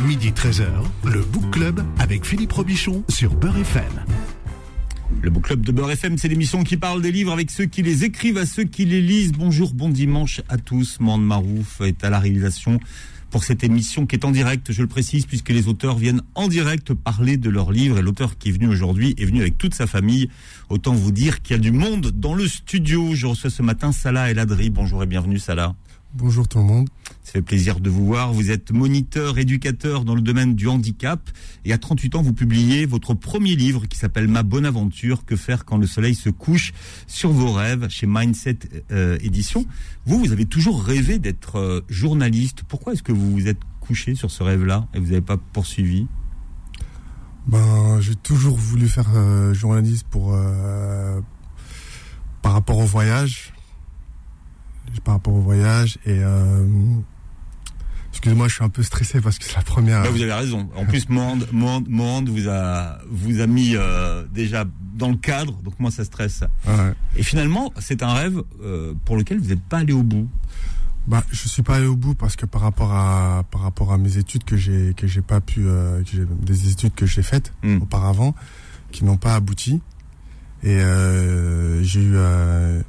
Midi 13h, le Book Club avec Philippe Robichon sur Beurre FM. Le Book Club de Beurre FM, c'est l'émission qui parle des livres avec ceux qui les écrivent, à ceux qui les lisent. Bonjour, bon dimanche à tous. Mande Marouf est à la réalisation pour cette émission qui est en direct, je le précise, puisque les auteurs viennent en direct parler de leurs livres. Et l'auteur qui est venu aujourd'hui est venu avec toute sa famille. Autant vous dire qu'il y a du monde dans le studio. Je reçois ce matin Salah El Adri. Bonjour et bienvenue Salah. Bonjour tout le monde. Ça fait plaisir de vous voir. Vous êtes moniteur, éducateur dans le domaine du handicap. Et à 38 ans, vous publiez votre premier livre qui s'appelle Ma bonne aventure, que faire quand le soleil se couche sur vos rêves chez Mindset euh, Édition. Vous, vous avez toujours rêvé d'être euh, journaliste. Pourquoi est-ce que vous vous êtes couché sur ce rêve-là et vous n'avez pas poursuivi? Ben, j'ai toujours voulu faire euh, journaliste pour euh, par rapport au voyage, par rapport au voyage et euh, excusez-moi, je suis un peu stressé parce que c'est la première. Bah, vous avez raison. En plus, Monde, Monde, Monde vous a vous a mis euh, déjà dans le cadre, donc moi ça stresse. Ouais. Et finalement, c'est un rêve euh, pour lequel vous n'êtes pas allé au bout. Bah, je suis pas allé au bout parce que par rapport à par rapport à mes études que j'ai que j'ai pas pu euh, que des études que j'ai faites Mm. auparavant qui n'ont pas abouti et euh, j'ai eu euh,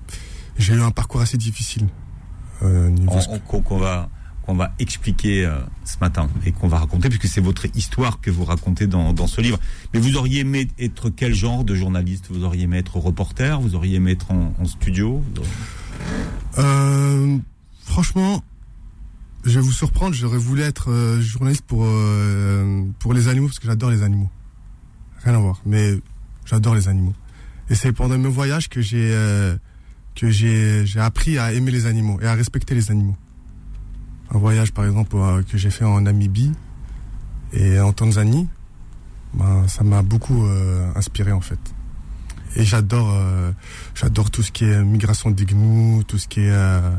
j'ai eu un parcours assez difficile euh, qu'on qu'on va qu'on va expliquer euh, ce matin et qu'on va raconter puisque c'est votre histoire que vous racontez dans, dans ce livre. Mais vous auriez aimé être quel genre de journaliste? Vous auriez aimé être reporter? Vous auriez aimé être en, en studio? Euh, franchement, je vais vous surprendre. J'aurais voulu être euh, journaliste pour pour les animaux parce que j'adore les animaux. Rien à voir, mais j'adore les animaux. Et c'est pendant mes voyages que j'ai que j'ai j'ai appris à aimer les animaux et à respecter les animaux. Un voyage, par exemple, euh, que j'ai fait en Namibie et en Tanzanie, ben, ça m'a beaucoup euh, inspiré en fait. Et j'adore, euh, j'adore tout ce qui est migration des gnous, tout ce qui est, euh,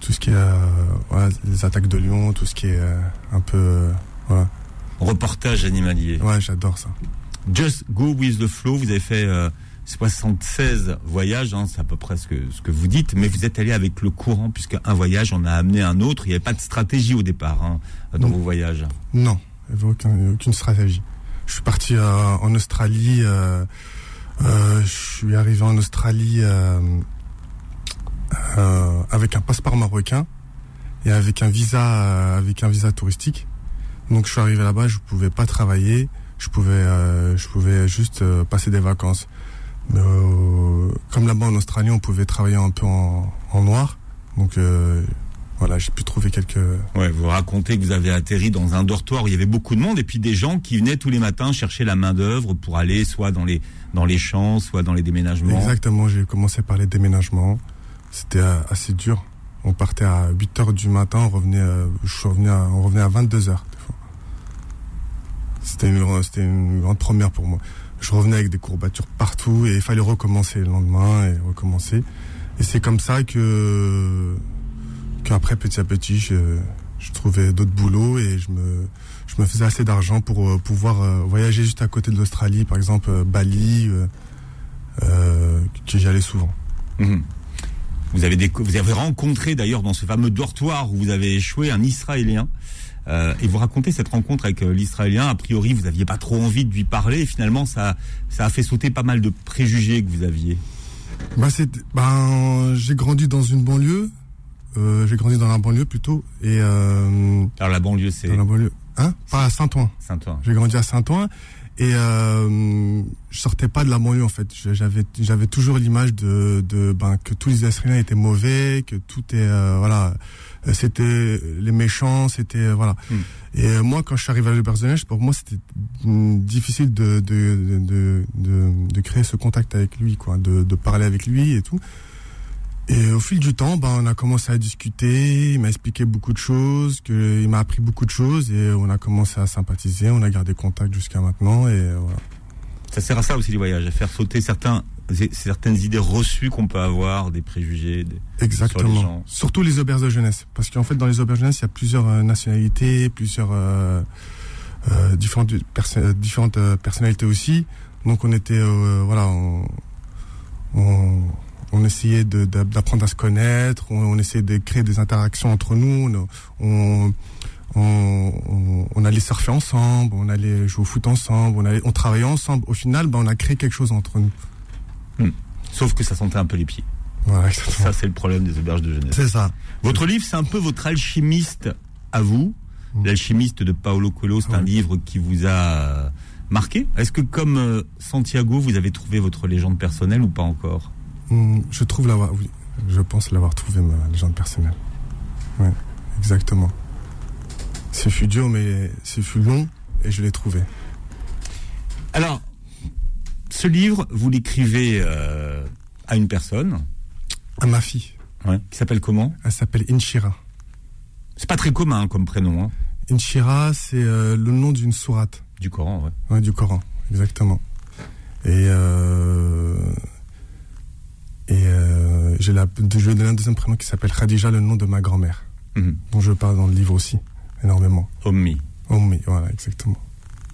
tout ce qui est, euh, voilà, les attaques de lions, tout ce qui est euh, un peu, voilà. Reportage animalier. Ouais, j'adore ça. Just Go With The Flow, vous avez fait euh, 76 voyages, hein, c'est à peu près ce que, ce que vous dites, mais vous êtes allé avec le courant, puisque un voyage en a amené un autre, il n'y avait pas de stratégie au départ hein, dans Non. vos voyages. Non, il n'y avait aucun- aucune stratégie. Je suis parti euh, en Australie. euh, euh, je suis arrivé en Australie avec un passeport marocain et avec un visa, avec un visa touristique. Donc je suis arrivé là-bas, je pouvais pas travailler, je pouvais, je pouvais juste passer des vacances. Euh, comme là-bas en Australie, on pouvait travailler un peu en, en noir. Donc euh, voilà, j'ai pu trouver quelques Ouais, vous racontez que vous avez atterri dans un dortoir où il y avait beaucoup de monde et puis des gens qui venaient tous les matins chercher la main d'œuvre pour aller soit dans les dans les champs, soit dans les déménagements. Exactement, j'ai commencé par les déménagements. C'était euh, assez dur. On partait à 8 heures du matin, on revenait, euh, je revenais à, on revenait à 22 heures. C'était une, c'était une grande première pour moi. Je revenais avec des courbatures partout et il fallait recommencer le lendemain et recommencer. Et c'est comme ça que, qu'après petit à petit, je, je trouvais d'autres boulots et je me, je me faisais assez d'argent pour euh, pouvoir euh, voyager juste à côté de l'Australie, par exemple euh, Bali, euh, que j'y allais souvent. Mhm. Vous avez déco- vous avez rencontré d'ailleurs dans ce fameux dortoir où vous avez échoué un Israélien. Euh, et vous racontez cette rencontre avec euh, l'Israélien. A priori, vous aviez pas trop envie de lui parler. Et finalement, ça, ça a fait sauter pas mal de préjugés que vous aviez. Bah, c'est, ben, j'ai grandi dans une banlieue. Euh, j'ai grandi dans la banlieue plutôt et euh, Alors la banlieue, c'est dans la banlieue, hein, pas à Saint-Ouen. Saint-Ouen. J'ai grandi à Saint-Ouen et euh, je sortais pas de la banlieue en fait. J'avais j'avais toujours l'image de, de ben que tous les Israéliens étaient mauvais, que tout est euh, voilà, c'était les méchants, c'était euh, voilà. Hmm. Et euh, moi quand je suis arrivé à de neige, pour moi c'était difficile de de, de de de de créer ce contact avec lui quoi, de de parler avec lui et tout. Et au fil du temps, ben, on a commencé à discuter, il m'a expliqué beaucoup de choses, que, il m'a appris beaucoup de choses et on a commencé à sympathiser, on a gardé contact jusqu'à maintenant et voilà. Ça sert à ça aussi les voyages, à faire sauter certains, certaines idées reçues qu'on peut avoir, des préjugés. des- Sur les Exactement. gens. Surtout les auberges de jeunesse. Parce qu'en fait, dans les auberges de jeunesse, il y a plusieurs euh, nationalités, plusieurs euh, euh, différentes, perso- différentes euh, personnalités aussi. Donc on était, euh, voilà, on, on, on essayait d'apprendre à se connaître, on, on essayait de créer des interactions entre nous, on, allait surfer ensemble, on allait jouer au foot ensemble, on allait, on travaillait ensemble. Au final, ben, on a créé quelque chose entre nous. Sauf que ça sentait un peu les pieds. Voilà. Ça, c'est le problème des auberges de jeunesse. C'est ça. Votre livre, c'est un peu votre alchimiste à vous. Mm. L'alchimiste de Paolo Coelho, c'est un livre qui vous a marqué. Est-ce que comme euh, Santiago, vous avez trouvé votre légende personnelle ou pas encore? Je trouve l'avoir, oui, je pense l'avoir trouvé ma légende personnelle. Ouais, exactement. Ce fut dur, mais ce fut long et je l'ai trouvé. Alors, ce livre, vous l'écrivez euh, à une personne À ma fille, ouais, qui s'appelle comment? Elle s'appelle Inshira. C'est pas très commun hein, comme prénom hein, Inshira, c'est euh, le nom d'une sourate du Coran. Ouais. ouais, du Coran, exactement. Et euh, et euh, j'ai la, je vais donner un deuxième prénom qui s'appelle Khadija, le nom de ma grand-mère, Mhm. dont je parle dans le livre aussi énormément. Ommi. Ommi, voilà, exactement.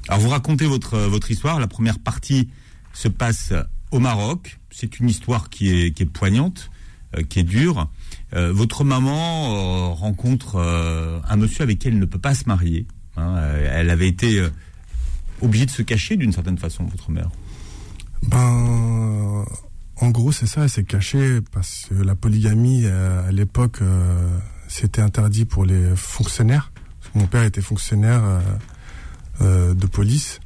Alors vous racontez votre euh, votre histoire. La première partie se passe au Maroc. C'est une histoire qui est qui est poignante, euh, qui est dure. Euh, votre maman euh, rencontre euh, un monsieur avec qui elle ne peut pas se marier. hein. Euh, elle avait été euh, obligée de se cacher d'une certaine façon, votre mère. Ben, en gros, c'est ça, c'est caché parce que la polygamie, euh, à l'époque, euh, c'était interdit pour les fonctionnaires. Parce que Mon père était fonctionnaire euh, de police.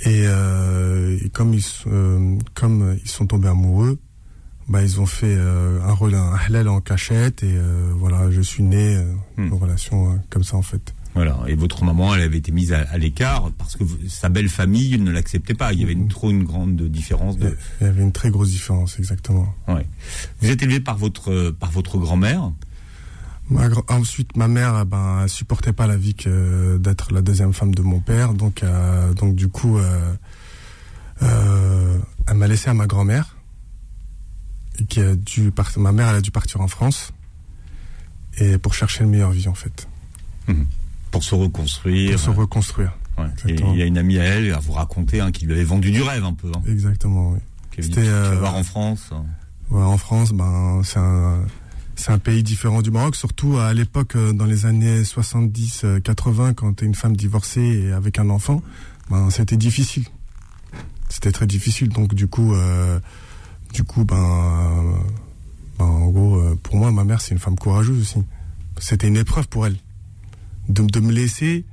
Et, euh, et comme, ils, sont- euh, comme ils sont tombés amoureux, bah, ils ont fait euh, un rôle, un halal en cachette. Et euh, voilà, je suis né Hmm. en relation comme ça, en fait. Voilà. Et votre maman, elle avait été mise à, à l'écart parce que sa belle famille ne l'acceptait pas. Il y avait une, trop une grande différence. De... Il y avait une très grosse différence, exactement. Ouais. Vous êtes élevé par votre euh, par votre grand-mère. Ma ensuite, ma mère, euh, ben, elle supportait pas la vie que d'être la deuxième femme de mon père, donc, euh, donc du coup, euh, euh, elle m'a laissé à ma grand-mère, qui a dû partir. Ma mère, elle a dû partir en France, et pour chercher une meilleure vie en fait, pour se reconstruire. pour se reconstruire. Ouais. Et il y a une amie à elle à vous raconter hein, qui lui avait vendu du rêve un peu. Hein, Exactement. Oui. C'était, euh, voir en France. Ouais, en France, ben, c'est un, c'est un pays différent du Maroc, surtout à l'époque, euh, dans les années 70, euh, 80, quand une femme divorcée et avec un enfant, ben, c'était difficile. C'était très difficile. Donc, du coup, euh, du coup, ben, ben, en gros, pour moi, ma mère, c'est une femme courageuse aussi. C'était une épreuve pour elle. De, de me laisser,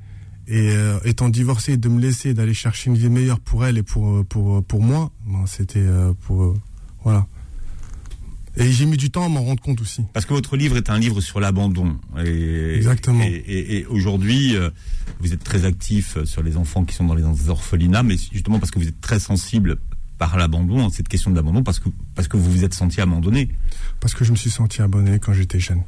et euh, étant divorcée, de me laisser, d'aller chercher une vie meilleure pour elle et pour, pour, pour moi, ben, c'était euh, pour. euh, voilà. Et j'ai mis du temps à m'en rendre compte aussi. Parce que votre livre est un livre sur l'abandon. Et, Exactement. Et, et- et aujourd'hui, euh, vous êtes très actif euh, sur les enfants qui sont dans les orphelinats, mais justement parce que vous êtes très sensible par l'abandon, cette question de l'abandon, parce que parce que vous vous êtes senti abandonné. Parce que je me suis senti abonné quand j'étais jeune.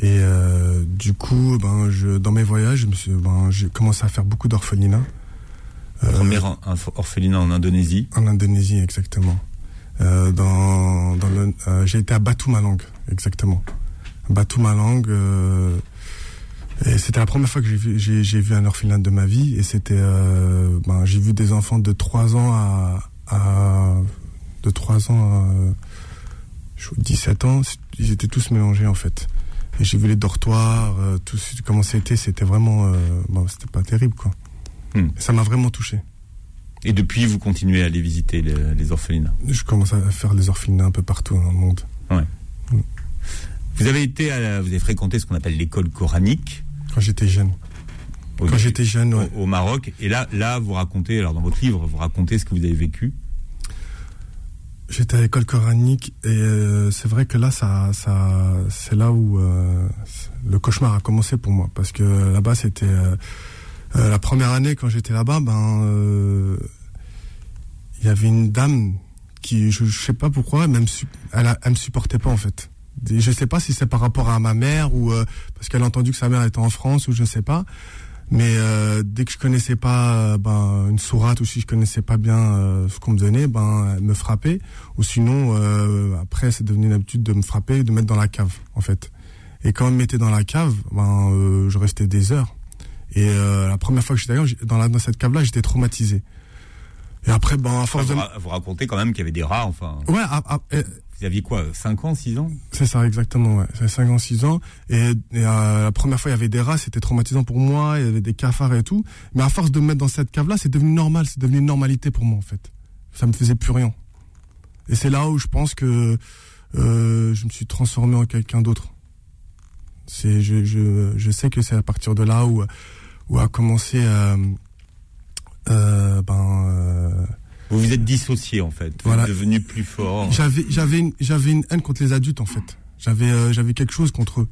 Et euh, du coup, ben, je, dans mes voyages, je me suis, ben, j'ai commencé à faire beaucoup d'orphelinats. Euh, Premier orphelinat en Indonésie. En Indonésie, exactement. Euh, dans, dans le, euh, j'ai été à Batu Malang, exactement. Batu Malang, euh, et c'était la première fois que j'ai vu, j'ai, j'ai vu un orphelinat de ma vie, et c'était, euh, ben, j'ai vu des enfants de 3 ans à, à de 3 ans à je- 17 ans, ils étaient tous mélangés en fait. J'ai vu les dortoirs, euh, tout comment c'était, c'était vraiment, euh, bon, c'était pas terrible quoi. Hmm. Ça m'a vraiment touché. Et depuis, vous continuez à aller visiter les, les orphelinats? Je commence à faire des orphelinats un peu partout dans le monde. Vous avez été, à- vous avez fréquenté ce qu'on appelle l'école coranique. Quand j'étais jeune. au- Quand j'étais jeune, ouais. au, au Maroc. Et là, là, vous racontez, alors dans votre livre, vous racontez ce que vous avez vécu. J'étais à l'école coranique et euh, c'est vrai que là, ça, ça, c'est là où euh, le cauchemar a commencé pour moi. Parce que là-bas, c'était euh, la première année quand j'étais là-bas, ben, il y avait une dame qui, je, je sais pas pourquoi, elle, a- elle me supportait pas en fait. Et Je sais pas si c'est par rapport à ma mère ou parce qu'elle a entendu que sa mère était en France ou je sais pas. Mais euh, dès que je connaissais pas euh, ben, une sourate ou si je connaissais pas bien euh, ce qu'on me donnait, ben elle me frappait. Ou sinon, euh, après, c'est devenu une habitude de me frapper, et de me mettre dans la cave, en fait. Et quand elle me mettait dans la cave, ben euh, je restais des heures. Et euh, la première fois que j'étais dans, la, dans cette cave-là, j'étais traumatisé. Et après, ben à force Enfin, de vous, ra- vous racontez quand même qu'il y avait des rats, enfin. Ouais, ah, ah, eh, Vous aviez quoi 5 ans, 6 ans? C'est ça, exactement, ouais. J'avais 5 ans, 6 ans. Et, euh, la première fois, il y avait des rats, c'était traumatisant pour moi, il y avait des cafards et tout. Mais à force de me mettre dans cette cave-là, c'est devenu normal, c'est devenu une normalité pour moi, en fait. Ça me faisait plus rien. Et c'est là où je pense que euh, je me suis transformé en quelqu'un d'autre. C'est, je, je, sais que c'est à partir de là où, où a commencé, euh, euh, ben, Vous vous êtes dissocié en fait. Vous Voilà. êtes devenu plus fort. J'avais j'avais une, j'avais une haine contre les adultes en fait. J'avais euh, j'avais quelque chose contre eux.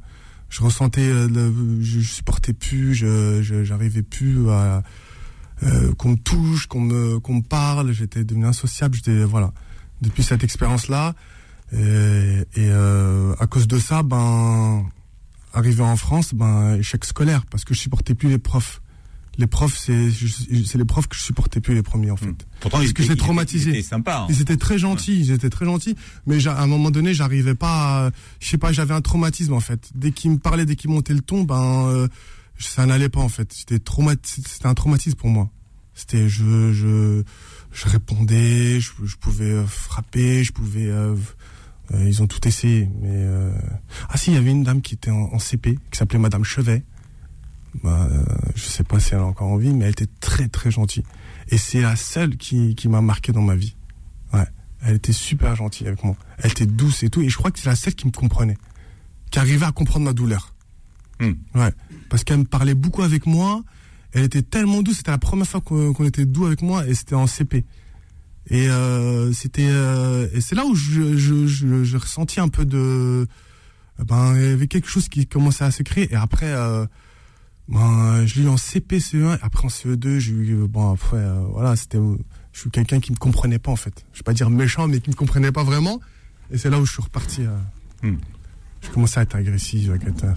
Je ressentais euh, le, je, je supportais plus, je je- j'arrivais plus à euh, qu'on me touche, qu'on me qu'on me parle, j'étais devenu insociable, j'étais voilà. Depuis cette expérience là et, et à cause de ça ben arrivé en France ben échec scolaire parce que je supportais plus les profs. Les profs c'est c'est les profs que je supportais plus les premiers en fait. Pourtant, Parce ils que étaient- traumatisé. Ils étaient sympas. hein. Ils étaient très gentils, ils étaient très gentils, mais à un moment donné, j'arrivais pas, à- je sais pas, j'avais un traumatisme en fait. Dès qu'ils me parlaient, dès qu'ils montaient le ton, ben euh, ça n'allait pas en fait. C'était c'était un traumatisme pour moi. C'était je je je répondais, je, je pouvais euh, frapper, je pouvais euh, euh, ils ont tout essayé, mais euh, ah si, il y avait une dame qui était en, en CP qui s'appelait Madame Chevet. Bah, euh, je sais pas si elle a encore en vie, mais elle était très très gentille. Et c'est la seule qui, qui m'a marqué dans ma vie. Ouais. Elle était super gentille avec moi. Elle était douce et tout. Et je crois que c'est la seule qui me comprenait. Qui arrivait à comprendre ma douleur. Hmm. Ouais. Parce qu'elle me parlait beaucoup avec moi. Elle était tellement douce. C'était la première fois qu'on était doux avec moi. Et c'était en CP. Et euh, c'était euh, et c'est là où je, je, je, je ressentis un peu de ben il y avait quelque chose qui commençait à se créer et après euh, ben je l'ai eu en CP CE1 après en CE2 j'ai eu euh, bon après euh, voilà c'était je suis quelqu'un qui me comprenait pas en fait je vais pas dire méchant mais qui me comprenait pas vraiment et c'est là où je suis reparti euh, Hmm. je commençais à être agressif à être euh,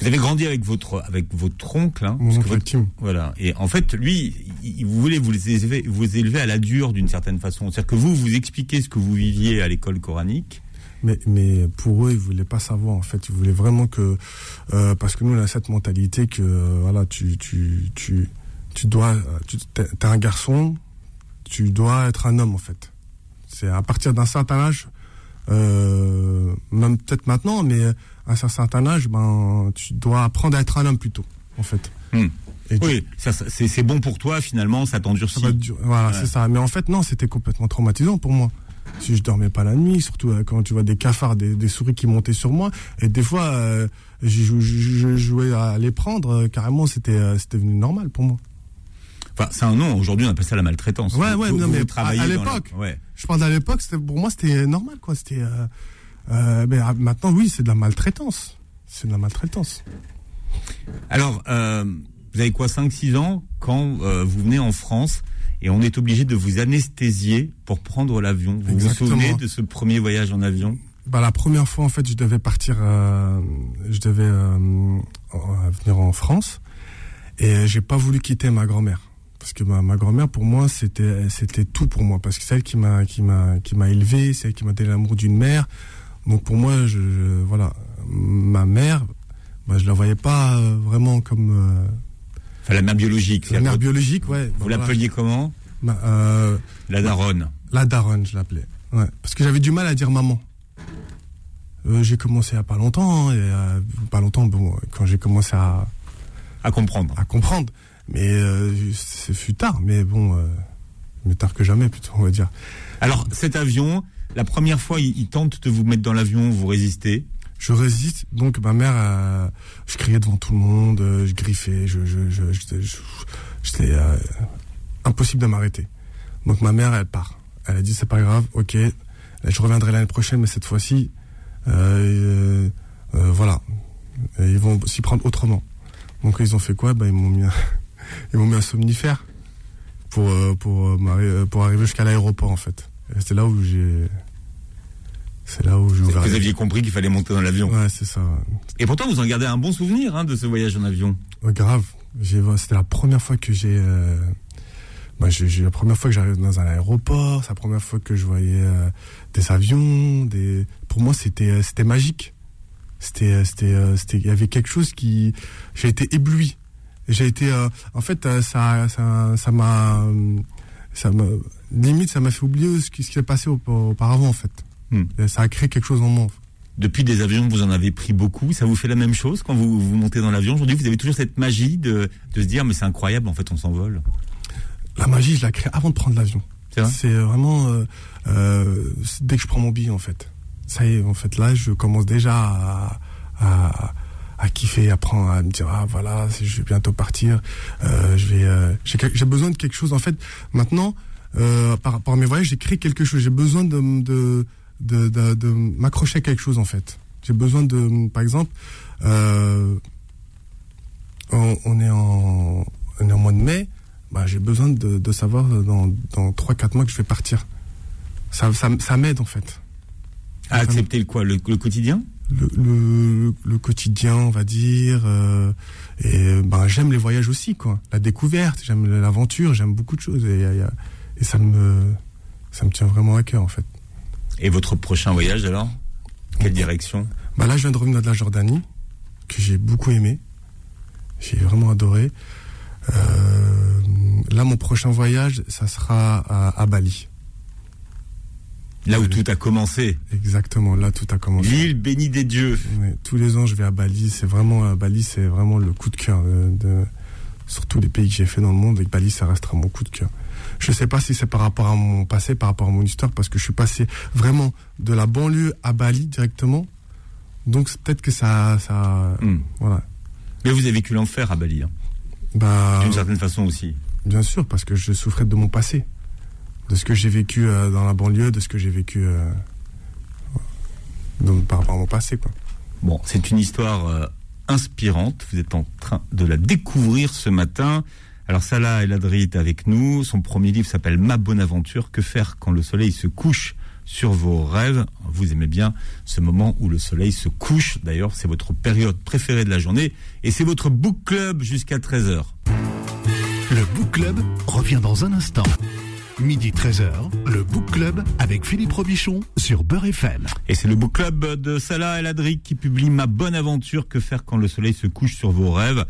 Vous avez grandi avec votre avec votre oncle, hein, mon oncle votre- Tim. voilà. Et en fait, lui, il, il- vous voulez vous élever, vous élever à la dure d'une certaine façon. C'est-à-dire que vous vous expliquez ce que vous viviez à l'école coranique. Mais, mais pour eux, ils voulaient pas savoir en fait. Ils voulaient vraiment que euh, parce que nous on a cette mentalité que euh, voilà tu tu tu tu dois tu t'es un garçon, tu dois être un homme en fait. C'est à partir d'un certain âge, euh, même peut-être maintenant, mais à un certain âge, ben tu dois apprendre à être un homme plutôt en fait. Hmm. Et Oui, ça, ça- c'est bon pour toi finalement, ça t'endurcit. Voilà, Ouais. c'est ça. Mais en fait, non, c'était complètement traumatisant pour moi. Si je dormais pas la nuit, surtout euh, quand tu vois des cafards, des, des souris qui montaient sur moi, et des fois, euh, je, je jouais à les prendre, euh, carrément, c'était c'était devenu normal pour moi. Enfin, c'est un nom. Aujourd'hui, on appelle ça la maltraitance. Ouais, ouais, vous- non, vous mais à- à dans la- l'époque. Ouais. Je parle à l'époque, pour moi, c'était normal, quoi. C'était, euh, euh, mais ah, maintenant, oui, c'est de la maltraitance. C'est de la maltraitance. Alors, vous avez quoi, 5-6 ans quand vous venez en France et on est obligé de vous anesthésier pour prendre l'avion. Vous Exactement. vous souvenez de ce premier voyage en avion? Bah, la première fois, en fait, je devais partir, euh, je devais euh, euh, venir en France et j'ai pas voulu quitter ma grand-mère parce que ma, ma grand-mère, pour moi, c'était c'était tout pour moi parce que c'est elle qui m'a qui m'a qui m'a élevé, c'est elle qui m'a donné l'amour d'une mère. Donc pour moi, je, je- voilà, ma mère, bah, je la voyais pas vraiment comme euh, Enfin, la mère biologique. la mère que biologique, ouais. Vous l'appeliez comment Ma- euh, La daronne. La daronne, je l'appelais. Ouais. Parce que j'avais du mal à dire maman. Euh, j'ai commencé a pas longtemps, hein, et euh, pas longtemps, bon, quand j'ai commencé à, À comprendre. à comprendre. Mais euh, ce fut tard, mais bon, euh, mais tard que jamais, plutôt, on va dire. Alors, cet avion, la première fois, il, il tente de vous mettre dans l'avion, vous résistez. Je résiste, donc ma mère, euh, je criais devant tout le monde, euh, je griffais, je, je, j'étais, euh, impossible de m'arrêter. Donc ma mère, elle part. Elle a dit c'est pas grave, ok, je reviendrai l'année prochaine, mais cette fois-ci, voilà, ils vont s'y prendre autrement. Donc ils ont fait quoi? Bah ils m'ont mis, un, ils m'ont mis un somnifère pour pour pour arriver jusqu'à l'aéroport en fait. Et c'est là où j'ai, c'est là où j'ai Vous ouvert. les- aviez compris qu'il fallait monter dans l'avion. Ouais, c'est ça. Et pourtant, vous en gardez un bon souvenir hein, de ce voyage en avion. Ouais, grave. J'ai, c'était la première fois que j'ai, euh, bah, j'ai, la première fois que j'arrive dans un aéroport, c'est la première fois que je voyais euh, des avions, des. Pour moi, c'était, euh, c'était magique. C'était, euh, c'était, euh, c'était, il y avait quelque chose qui, j'ai été ébloui. J'ai été, euh, en fait, ça, ça, ça m'a, ça m'a, limite, ça m'a fait oublier ce qui, ce qui s'est passé au- auparavant, en fait. Hmm. Ça a créé quelque chose en moi. Depuis des avions, vous en avez pris beaucoup. Ça vous fait la même chose quand vous, vous montez dans l'avion aujourd'hui Vous avez toujours cette magie de, de se dire, mais c'est incroyable, en fait, on s'envole. La magie, je la crée avant de prendre l'avion. C'est vraiment euh, euh, dès que je prends mon billet, en fait. Ça y est, en fait, là, je commence déjà à, à, à kiffer, à prendre, à me dire ah voilà, je vais bientôt partir. Euh, je vais, euh, j'ai besoin de quelque chose. En fait, maintenant, euh, par rapport à mes voyages, j'ai créé quelque chose. J'ai besoin de, de de, de, de m'accrocher à quelque chose en fait. J'ai besoin de, par exemple, euh, on, est en, on est en mois de mai, bah, j'ai besoin de, de, savoir dans, dans 3-4 mois que je vais partir. Ça, ça, ça m'aide en fait. À accepter le quoi le, le quotidien? Le, le, le, quotidien, on va dire. Euh, et ben j'aime les voyages aussi, quoi. La découverte, j'aime l'aventure, j'aime beaucoup de choses. Et, et, ça me ça me tient vraiment à cœur, en fait. Et votre prochain voyage alors? Quelle direction? Bah Là, je viens de revenir de la Jordanie, que j'ai beaucoup aimé. J'ai vraiment adoré. Euh, là, mon prochain voyage, ça sera à, Bali. Là où tout a commencé. Exactement, là tout a commencé. L'île bénie des dieux. tous les ans, je vais à Bali. C'est vraiment à Bali, c'est vraiment le coup de cœur de, de, sur tous les pays que j'ai fait dans le monde. Et Bali, ça restera mon coup de cœur. Je ne sais pas si c'est par rapport à mon passé, par rapport à mon histoire, parce que je suis passé vraiment de la banlieue à Bali directement. Donc peut-être que ça, ça, hmm. voilà. Mais vous avez vécu l'enfer à Bali, hein. bah, d'une certaine façon aussi. Bien sûr, parce que je souffrais de mon passé, de ce que j'ai vécu euh, dans la banlieue, de ce que j'ai vécu euh, par rapport à mon passé, quoi. Bon, c'est une histoire euh, inspirante. Vous êtes en train de la découvrir ce matin. Alors Salah El Adri est avec nous. Son premier livre s'appelle Ma bonne aventure. Que faire quand le soleil se couche sur vos rêves? Vous aimez bien ce moment où le soleil se couche. D'ailleurs, c'est votre période préférée de la journée. Et c'est votre book club jusqu'à 13h. Le book club revient dans un instant. Midi 13h, le Book Club avec Philippe Robichon sur Beurre FM. Et c'est le Book Club de Salah El Adri qui publie Ma bonne aventure, que faire quand le soleil se couche sur vos rêves?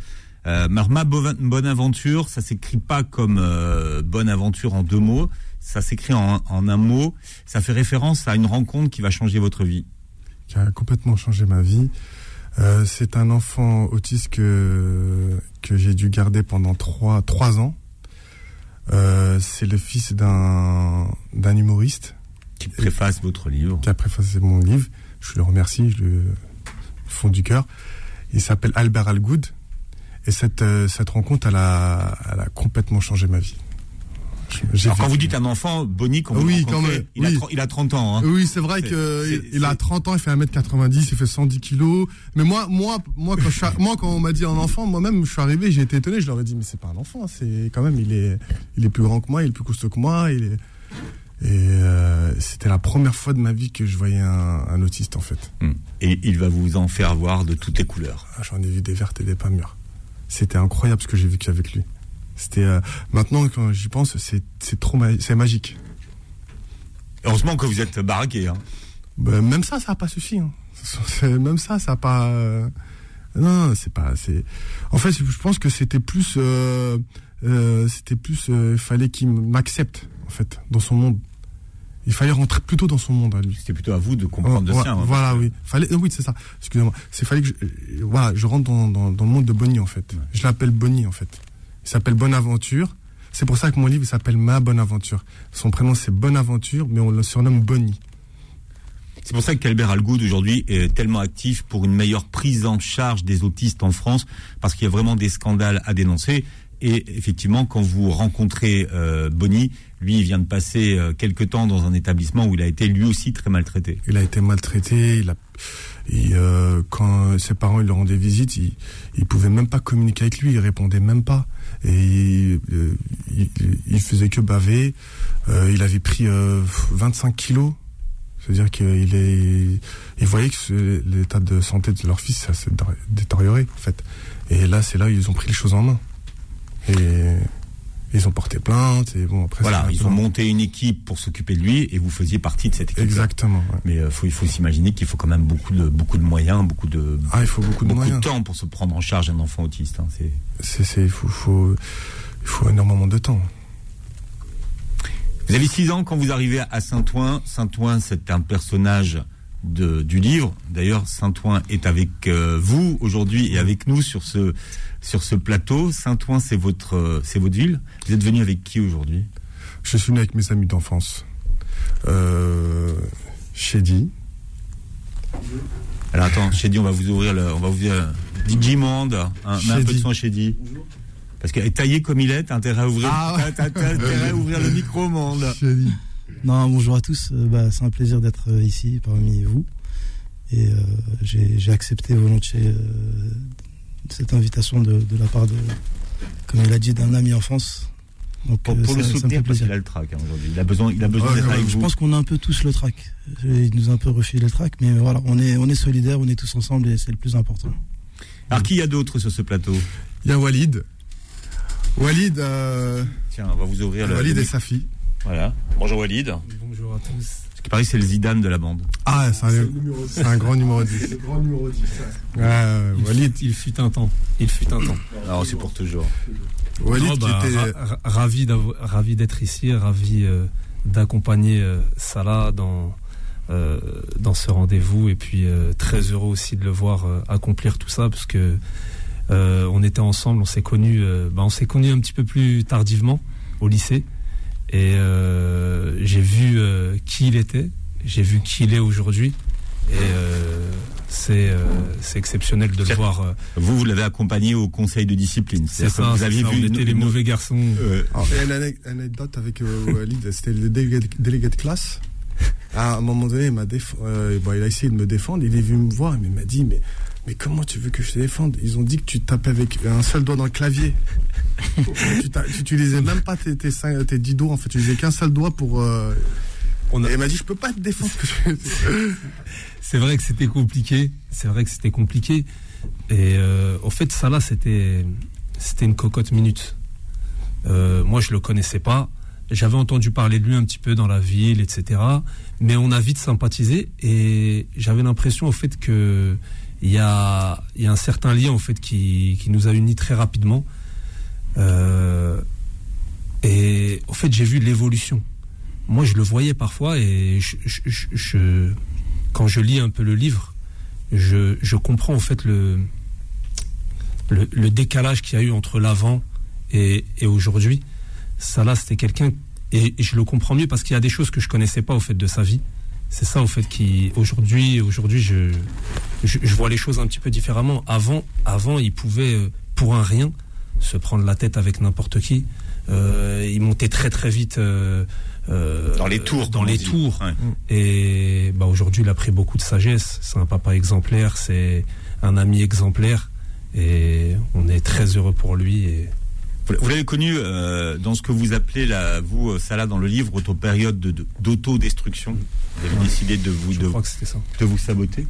Euh, ma bonne aventure, ça s'écrit pas comme euh, bonne aventure en deux mots, ça s'écrit en, un mot. Ça fait référence à une rencontre qui va changer votre vie. Qui a complètement changé ma vie. Euh, c'est un enfant autiste que que j'ai dû garder pendant trois trois ans. c'est le fils d'un d'un humoriste qui préface votre livre. Qui a préfacé mon livre. Je le remercie, je le fond du cœur. Il s'appelle Albert Algoud. Et cette, euh, cette rencontre, elle a, elle a complètement changé ma vie. Alors quand vous dites un enfant, Bonnie, quand vous oui, quand même, il, a, il, a, 30 ans. Hein. Oui, c'est vrai qu'il il a 30 ans, il fait 1m90, il fait 110 kilos. Mais moi, moi, moi, quand, je, moi, quand on m'a dit un enfant, moi-même, je suis arrivé, j'ai été étonné, je leur ai dit, mais c'est pas un enfant, c'est quand même, il est, il est plus grand que moi, il est plus costaud que moi, il est... Et euh, c'était la première fois de ma vie que je voyais un, un autiste, en fait. Hmm. Et il va vous en faire voir de toutes les couleurs. Ah, J'en ai vu des vertes et des pas mûres c'était incroyable ce que j'ai vécu avec lui. C'était euh, maintenant quand j'y pense, c'est c'est trop c'est magique. Heureusement que vous êtes baraqué. Hein. Ben, même ça, ça n'a pas suffi. Hein. Même ça, ça n'a pas. Euh, non, c'est pas. C'est. En fait, je pense que c'était plus. Euh, c'était plus. Il fallait qu'il m'accepte en fait dans son monde. Il fallait rentrer plutôt dans son monde à lui. C'était plutôt à vous de comprendre de sien. Hein, voilà, oui. Fallait, oui, c'est ça. Excusez-moi. C'est fallait que je, euh, voilà, je rentre dans, dans, dans, le monde de Bonnie en fait. Je l'appelle Bonnie en fait. Il s'appelle Bonne Aventure. C'est pour ça que mon livre s'appelle Ma Bonne Aventure. Son prénom c'est Bonne Aventure, mais on le surnomme Bonnie. C'est pour ça qu'Albert Algoud aujourd'hui est tellement actif pour une meilleure prise en charge des autistes en France, parce qu'il y a vraiment des scandales à dénoncer. Et effectivement, quand vous rencontrez euh, Bonnie, lui, il vient de passer euh, quelques temps dans un établissement où il a été lui aussi très maltraité. Il a été maltraité. Il a, euh, quand ses parents lui rendaient visite, il, il pouvait même pas communiquer avec lui. Il répondait même pas. Et il, il, faisait que baver. il avait pris 25 kilos. C'est-à-dire qu'il est, il voyait que l'état de santé de leur fils, s'est détérioré, en fait. Et là, c'est là où ils ont pris les choses en main. Et ils ont porté plainte et bon après voilà ils ont monté une équipe pour s'occuper de lui et vous faisiez partie de cette équipe. Exactement mais euh, faut, il faut s'imaginer qu'il faut quand même beaucoup de beaucoup de moyens beaucoup de ah il faut beaucoup de beaucoup de temps pour se prendre en charge d'un enfant autiste hein, c'est c'est il faut, faut il faut énormément de temps. Vous avez 6 ans quand vous arrivez à Saint-Ouen. Saint-Ouen, c'est un personnage de, du livre. D'ailleurs, Saint-Ouen est avec euh, vous aujourd'hui et avec nous sur ce, sur ce plateau. Saint-Ouen, c'est votre, c'est votre ville. Vous êtes venu avec qui aujourd'hui? Je suis venu avec mes amis d'enfance. Euh, Chédi. Alors attends, Chédi, on va vous ouvrir le, on va vous ouvrir DJ Monde. Hein, mets un peu de son Chédi. Parce que taillé comme il est, t'as intérêt à ouvrir, Ah ouais. intérêt à ouvrir le micro, monde. Non, bonjour à tous. Euh, bah, c'est un plaisir d'être euh, ici parmi vous. Et euh, j'ai j'ai accepté volontiers euh, cette invitation de, de la part de, comme il a dit, d'un ami enfance. Donc, Pour, pour le ça- me soutenir, fait parce qu'il a le trac hein, aujourd'hui. Il a besoin, il a besoin Ouais, d'être ouais, avec Je vous. pense qu'on a un peu tous le trac. Il nous a un peu refilé le trac, mais voilà, on est, on est solidaires, on est tous ensemble et c'est le plus important. Alors qui y a d'autres sur ce plateau? Il y a Walid. Walid, euh, Tiens, on va vous ouvrir le. Walid le- et sa fille. Voilà. Bonjour Walid. Bonjour à tous. Ce qui paraît, c'est le Zidane de la bande. Ah, c'est un, c'est un grand numéro 10. Le grand numéro 10. Ouais, ouais, Il, Walid, fut, il fut un temps. Il fut un temps. Alors c'est pour toujours. Walid Non, bah, qui était. ra- ra- ravi, d'être ici, ravi euh, d'accompagner euh, Salah dans, euh, dans ce rendez-vous et puis euh, très heureux aussi de le voir euh, accomplir tout ça parce que euh, on était ensemble, on s'est connus, euh, bah, on s'est connus un petit peu plus tardivement au lycée et euh, j'ai vu euh, qui il était, j'ai vu qui il est aujourd'hui et euh, c'est euh, c'est exceptionnel de le voir. euh, Vous, vous l'avez accompagné au conseil de discipline. c'est ça, vous c'est aviez ça, vu on était les mauvais garçons. Euh, Alors, il y a une ane- anecdote avec euh, Walid, c'était le délégué de, délégué de classe. À un moment donné, il, m'a déf- euh, bon, il a essayé de me défendre, il est venu me voir, mais il m'a dit, mais, mais comment tu veux que je te défende? Ils ont dit que tu tapais avec un seul doigt dans le clavier. tu, tu utilisais même pas tes, tes, cinq- tes dix doigts, en fait, tu utilisais qu'un seul doigt pour... euh, On a- Et il m'a dit, je peux pas te défendre. C'est vrai que c'était compliqué. C'est vrai que c'était compliqué. Et euh, au fait, Salah, c'était c'était une cocotte minute. Euh, moi, je le connaissais pas. J'avais entendu parler de lui un petit peu dans la ville, etc. Mais on a vite sympathisé et j'avais l'impression au fait que il y a, y a un certain lien au fait qui, qui nous a unis très rapidement. Euh, et au fait, j'ai vu l'évolution. Moi, je le voyais parfois et quand je lis un peu le livre, je, comprends en fait le, le, décalage qu'il y a eu entre l'avant et, et aujourd'hui. Salah, c'était quelqu'un, et, et je le comprends mieux parce qu'il y a des choses que je connaissais pas au fait de sa vie. C'est ça au fait qui aujourd'hui, aujourd'hui, je, je, je vois les choses un petit peu différemment. Avant, avant, il pouvait euh, pour un rien se prendre la tête avec n'importe qui. Euh, il montait très très vite. euh, euh, Dans les tours, Dans les dit. tours. Ouais. Et bah, aujourd'hui, il a pris beaucoup de sagesse. C'est un papa exemplaire, c'est un ami exemplaire. Et on est très heureux pour lui. Et Vous l'avez connu euh, dans ce que vous appelez, la, vous, euh, Salah, dans le livre, votre période de- de- d'autodestruction. Vous avez décidé de vous, de, ça. de vous saboter.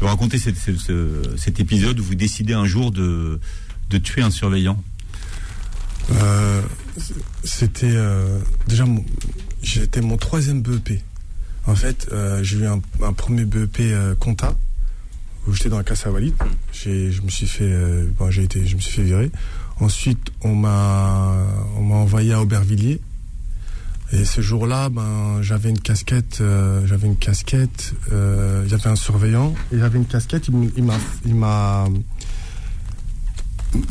Vous racontez cette- ce- ce- cet épisode où vous décidez un jour de, de tuer un surveillant. Euh, c'était euh, déjà mon, j'étais mon troisième BEP. En fait, euh, j'ai eu un, un premier BEP euh, compta où j'étais dans la casse à Walid. J'ai, je me suis fait, euh, bon, j'ai été, je me suis fait virer. Ensuite, on m'a, envoyé à Aubervilliers. Et ce jour-là, ben, j'avais une casquette, euh, j'avais une casquette, euh, j'avais un surveillant et j'avais une casquette. Il m'a, il m'a,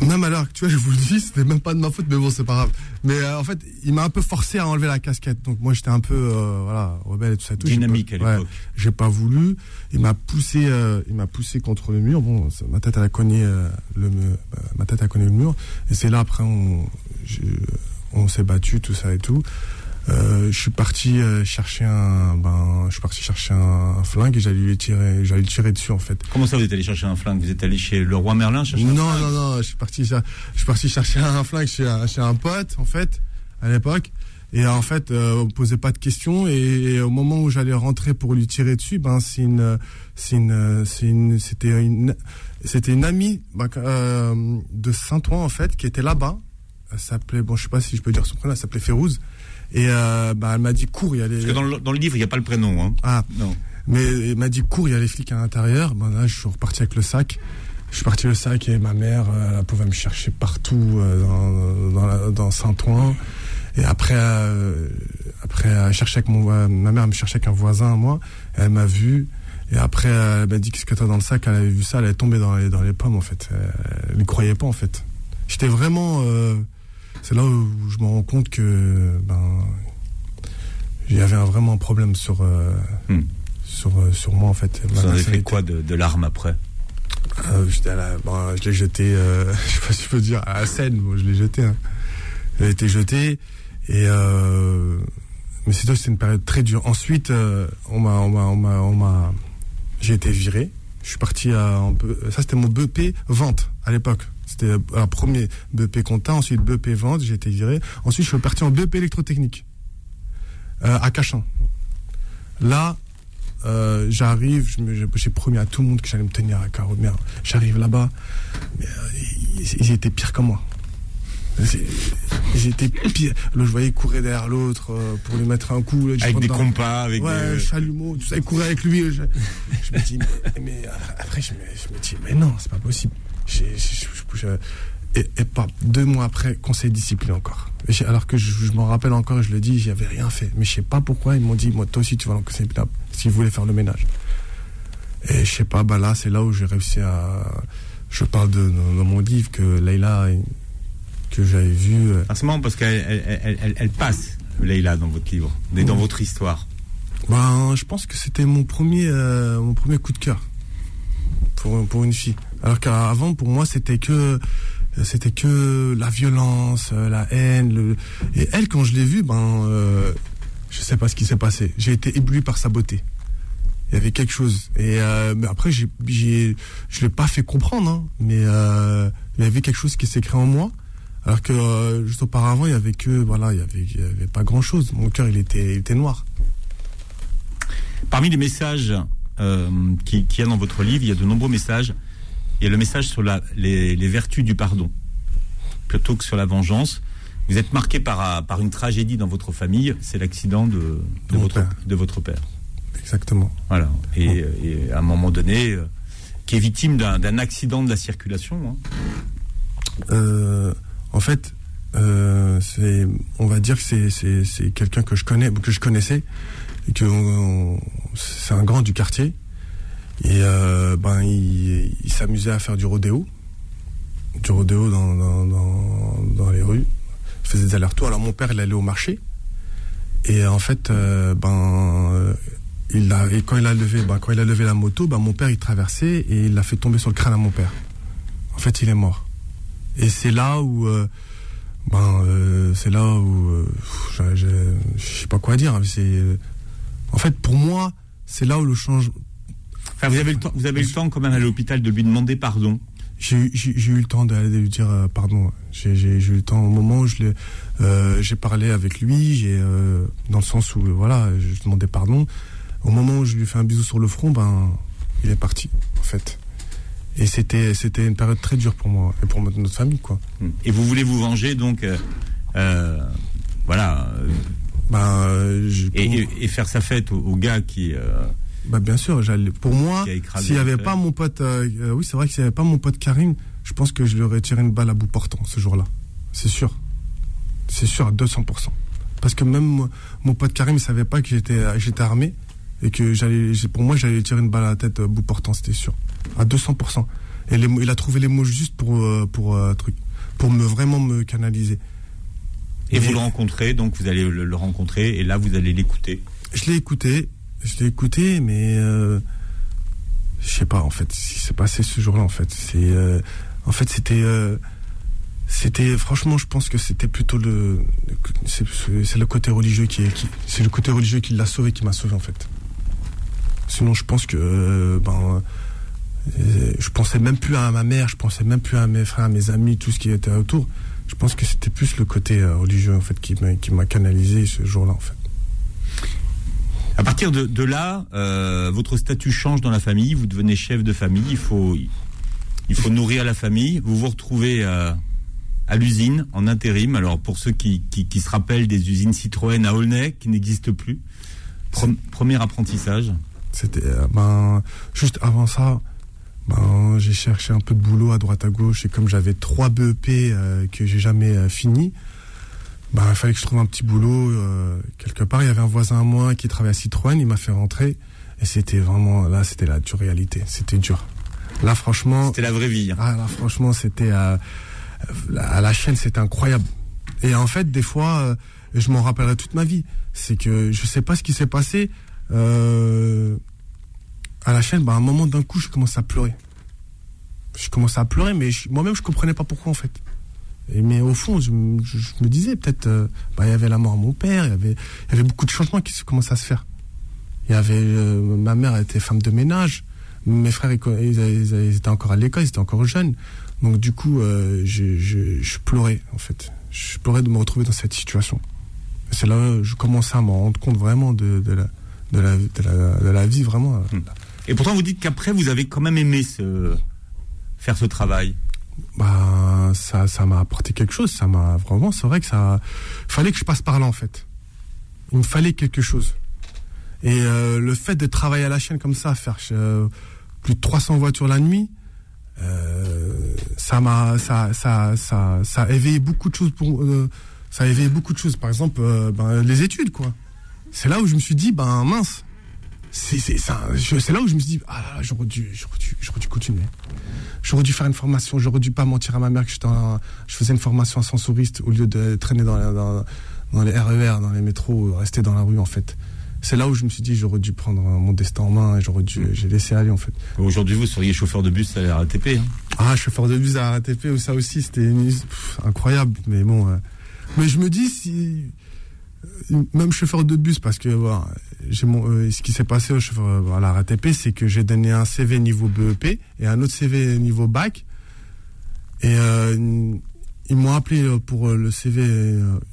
même à l'heure actuelle, je vous le dis, c'était même pas de ma faute, mais bon, c'est pas grave. Mais euh, en fait, il m'a un peu forcé à enlever la casquette. Donc moi, j'étais un peu, euh, voilà, rebelle et tout ça. Tout. Dynamique pas- à ouais, l'époque. j'ai pas voulu. Il m'a poussé, euh, il m'a poussé contre le mur. Bon, ma tête elle a cogné euh, le mur, euh, ma tête a cogné le mur. Et c'est là après on s'est battu tout ça et tout. Euh, je suis parti euh, chercher un, ben, je suis parti chercher un, un flingue et j'allais lui tirer, j'allais lui tirer dessus en fait. Comment ça, vous êtes allé chercher un flingue? Vous êtes allé chez le roi Merlin chercher un Non, flingue? non, non, je suis parti, je suis parti chercher un flingue chez un, chez un pote, en fait, à l'époque. Et en fait, euh, on me posait pas de questions. Et, et au moment où j'allais rentrer pour lui tirer dessus, ben c'est une, c'est une, c'est une, c'était une, c'était une amie ben, euh, de Saint-Ouen en fait qui était là-bas. Elle s'appelait, bon, je sais pas si je peux dire son prénom, elle s'appelait Férouz. Et euh, ben, elle m'a dit cours, il y a les. Parce que dans le, dans le livre, il n'y a pas le prénom. Hein. Ah, Non. mais il m'a dit cours, il y a les flics à l'intérieur. Ben là, je suis reparti avec le sac. Je suis parti le sac et ma mère, euh, elle pouvait me chercher partout euh, dans, dans, la- dans Saint-Ouen. Et après, euh, après, elle cherchait avec mon, ma mère me cherchait avec un voisin, moi. Elle m'a vu. Et après, elle m'a dit qu'est-ce que t'as dans le sac? Elle avait vu ça, elle est tombée dans les, dans les pommes, en fait. Elle ne croyait pas, en fait. J'étais vraiment. euh, c'est là où je me rends compte que ben il y avait un, vraiment un problème sur euh, Hmm. sur euh, sur moi en fait. Vous en avez fait quoi de, de l'arme après Euh, j'étais à la- bon, je l'ai jeté, euh, je sais pas si je peux dire, à la scène, bon, je l'ai jeté. Hein. Elle a été jetée. Et mais c'est c'était une période très dure. Ensuite, on m'a, on m'a, on m'a, j'ai été viré. Je suis parti à, ça c'était mon BP vente à l'époque. C'était un premier BP compta, ensuite BP vente, j'ai été viré. Ensuite, je suis parti en BP électrotechnique euh, à Cachan. Là, euh, j'arrive, je me- j'ai promis à tout le monde que j'allais me tenir à carreau. Merde, j'arrive là-bas, mais, euh, ils, ils étaient pires que moi. Ils étaient pires. Là, je voyais courir derrière l'autre euh, pour lui mettre un coup. là, Avec des dans- compas, avec Ouais, des... chalumeau, tout ça, il courait avec lui. Je, je me dis, mais, mais après, je me, je me dis, mais non, c'est pas possible. Je- et, et pas deux mois après, conseil de discipline encore. Alors que je, je m'en rappelle encore, je le dis, j'avais rien fait. Mais je sais pas pourquoi, ils m'ont dit, moi, toi aussi, tu vas en conseil de discipline, s'ils voulaient faire le ménage. Et je sais pas, bah là, c'est là où j'ai réussi à. Je parle de, dans, dans mon livre que Leïla, que j'avais vu. Ah, c'est marrant parce qu'elle elle, elle, elle- elle passe, Leïla, dans votre livre, et dans votre histoire. Ben, je pense que c'était mon premier, euh, mon premier coup de cœur pour, pour une fille. Alors qu'avant, pour moi, c'était que, c'était que la violence, euh, la haine. Et elle, quand je l'ai vue, ben, euh, je sais pas ce qui s'est passé. J'ai été ébloui par sa beauté. Il y avait quelque chose. Et euh, mais après, j'ai, j'ai, je l'ai pas fait comprendre, hein, mais euh, il y avait quelque chose qui s'est créé en moi. Alors que euh, juste auparavant, il y avait que, voilà, il y avait, il y avait pas grand chose. Mon cœur, il était, il était noir. Parmi les messages euh, qui- qu'il y a dans votre livre, il y a de nombreux messages. Il y a le message sur la, les, les vertus du pardon, plutôt que sur la vengeance. Vous êtes marqué par, par une tragédie dans votre famille, c'est l'accident de, votre, père. de votre père. Exactement. Voilà. Et, et à un moment donné, euh, qui est victime d'un accident de la circulation. hein. Euh, en fait, euh, c'est, on va dire que c'est, quelqu'un que je connais, que je connaissais, et que c'est un grand du quartier. Et euh, ben, il, s'amusait à faire du rodéo, du rodéo dans, dans, les rues. Il faisait des allers-retours. Alors mon père, il allait au marché. Et en fait, euh, ben, euh, il a, et quand il a levé, ben, quand il a levé la moto, ben, mon père, il traversait et il l'a fait tomber sur le crâne à mon père. En fait, il est mort. Et c'est là où, ben, c'est là où, je, sais pas quoi dire. C'est, en fait, pour moi, c'est là où le change. Enfin, vous avez le temps, vous avez le temps quand même à l'hôpital de lui demander pardon. J'ai eu- le temps d'aller lui dire euh, pardon. J'ai eu le temps au moment où euh, j'ai parlé avec lui. J'ai euh, dans le sens où voilà, je demandais pardon. Au moment où je lui ai fait un bisou sur le front, ben, il est parti en fait. Et c'était c'était une période très dure pour moi et pour notre famille quoi. Et vous voulez vous venger, donc, voilà, Ben, je- et, pour- et- et faire sa fête au, au gars qui. Bah bien sûr, j'allais. Pour moi, s'il n'y avait pas mon pote, euh, euh, oui c'est vrai que s'il n'y avait pas mon pote Karim, je pense que je lui aurais tiré une balle à bout portant ce jour-là. C'est sûr, c'est sûr à 200%. Parce que même moi, mon pote Karim, il savait pas que j'étais euh, j'étais armé et que j'allais, pour moi, j'allais lui tirer une balle à la tête à bout portant, c'était sûr, à 200%. Et les il a trouvé les mots justes pour pour euh, truc, pour me vraiment me canaliser. et Mais- vous le rencontrez, donc vous allez le, le rencontrer, et là vous allez l'écouter. Je l'ai écouté, je l'ai écouté, mais euh, je sais pas en fait ce qui s'est passé ce jour-là. En fait, c'est euh, en fait c'était euh, c'était franchement, je pense que c'était plutôt le c'est le côté religieux qui est qui c'est le côté religieux qui l'a sauvé, qui m'a sauvé en fait. Sinon, je pense que euh, ben je pensais même plus à ma mère, je pensais même plus à mes frères, à mes amis, tout ce qui était autour. Je pense que c'était plus le côté religieux en fait qui m'a qui m'a canalisé ce jour-là en fait. À partir de, de là, euh, votre statut change dans la famille, vous devenez chef de famille, il faut, il faut nourrir la famille, vous vous retrouvez euh, à l'usine en intérim. Alors pour ceux qui, qui, qui se rappellent des usines Citroën à Aulnay qui n'existent plus, Pre- premier apprentissage. C'était euh, ben juste avant ça, ben j'ai cherché un peu de boulot à droite à gauche et comme j'avais trois BEP euh, que j'ai jamais euh, fini, bah, il fallait que je trouve un petit boulot euh, quelque part. Il y avait un voisin à moi qui travaillait à Citroën, il m'a fait rentrer. Et c'était vraiment, là, c'était la dure réalité. C'était dur. Là, franchement. C'était la vraie vie. hein. Ah, là, franchement, c'était à, à la chaîne, c'était incroyable. Et en fait, des fois, euh, je m'en rappellerai toute ma vie. C'est que je sais pas ce qui s'est passé. Euh, à la chaîne, bah, à un moment d'un coup, je commence à pleurer. Je commençais à pleurer, mais moi-même, je comprenais pas pourquoi, en fait. Mais au fond, je, me- je- je me disais, peut-être, euh, bah, il y avait la mort de mon père, il y avait, il y avait beaucoup de changements qui se commençaient à se faire. Il y avait, euh, ma mère était femme de ménage, mes frères, ils, co- ils- ils- ils étaient encore à l'école, ils étaient encore jeunes. Donc, du coup, euh, je, pleurais, en fait. Je pleurais de me retrouver dans cette situation. C'est là où je commençais à me rendre compte vraiment de, de, la, de, la, de, la, de la vie, vraiment. euh, Et pourtant, vous dites qu'après, vous avez quand même aimé ce... faire ce travail. bah ça m'a apporté quelque chose ça m'a vraiment c'est vrai que ça fallait que je passe par là en fait. Il me fallait quelque chose. Et euh, le fait de travailler à la chaîne comme ça faire euh, plus de 300 voitures la nuit euh, ça m'a ça, ça ça ça a éveillé beaucoup de choses pour ça éveillé beaucoup de choses. Par exemple ben, les études quoi. C'est là où je me suis dit ben mince c'est là où je me suis dit ah là là, j'aurais dû j'aurais dû dû continuer J'aurais dû faire une formation, j'aurais dû pas mentir à ma mère que en- je faisais une formation à sensoriste au lieu de traîner dans, la- dans, dans les RER, dans les métros, rester dans la rue en fait. C'est là où je me suis dit j'aurais dû prendre mon destin en main et j'aurais dû j'ai laissé aller en fait. Aujourd'hui, vous seriez chauffeur de bus à la RATP. hein. Ah, chauffeur de bus à la RATP ou ça aussi c'était incroyable mais bon euh, mais je me dis si même chauffeur de bus parce que voilà, mon euh, ce qui s'est passé au chauffeur à la RATP c'est que j'ai donné un CV niveau BEP et un autre CV niveau bac. Et euh, ils m'ont appelé euh, pour le CV